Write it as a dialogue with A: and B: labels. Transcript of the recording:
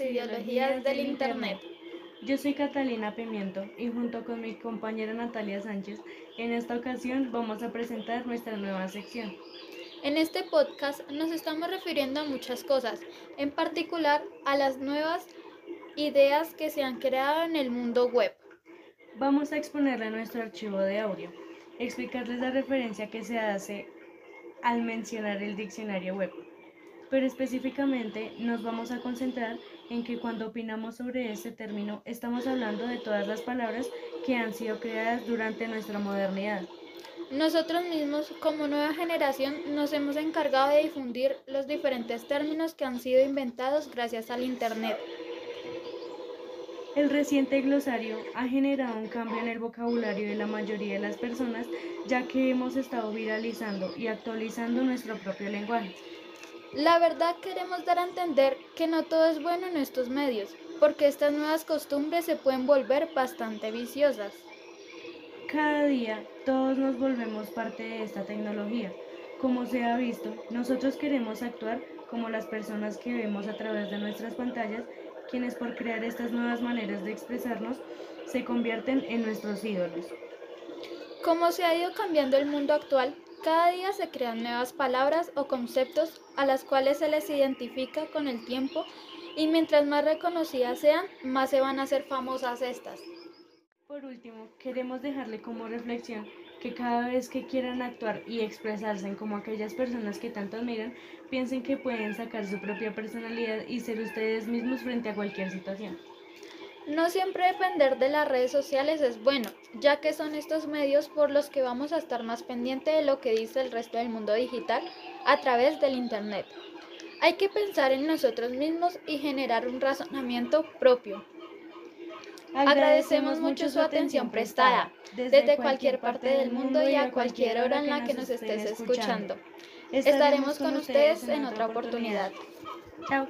A: ideologías del Internet.
B: Yo soy Catalina Pimiento y junto con mi compañera Natalia Sánchez, en esta ocasión vamos a presentar nuestra nueva sección.
A: En este podcast nos estamos refiriendo a muchas cosas, en particular a las nuevas ideas que se han creado en el mundo web.
B: Vamos a exponerle nuestro archivo de audio, explicarles la referencia que se hace al mencionar el diccionario web pero específicamente nos vamos a concentrar en que cuando opinamos sobre este término estamos hablando de todas las palabras que han sido creadas durante nuestra modernidad.
A: Nosotros mismos, como nueva generación, nos hemos encargado de difundir los diferentes términos que han sido inventados gracias al Internet.
B: El reciente glosario ha generado un cambio en el vocabulario de la mayoría de las personas, ya que hemos estado viralizando y actualizando nuestro propio lenguaje.
A: La verdad queremos dar a entender que no todo es bueno en estos medios, porque estas nuevas costumbres se pueden volver bastante viciosas.
B: Cada día todos nos volvemos parte de esta tecnología. Como se ha visto, nosotros queremos actuar como las personas que vemos a través de nuestras pantallas, quienes por crear estas nuevas maneras de expresarnos se convierten en nuestros ídolos.
A: Como se ha ido cambiando el mundo actual, cada día se crean nuevas palabras o conceptos a las cuales se les identifica con el tiempo y mientras más reconocidas sean, más se van a hacer famosas estas.
B: Por último, queremos dejarle como reflexión que cada vez que quieran actuar y expresarse como aquellas personas que tanto admiran, piensen que pueden sacar su propia personalidad y ser ustedes mismos frente a cualquier situación.
A: No siempre depender de las redes sociales es bueno, ya que son estos medios por los que vamos a estar más pendiente de lo que dice el resto del mundo digital a través del Internet. Hay que pensar en nosotros mismos y generar un razonamiento propio. Agradecemos mucho su atención prestada desde cualquier parte del mundo y a cualquier hora en la que nos estés escuchando. Estaremos con ustedes en otra oportunidad.
B: Chao.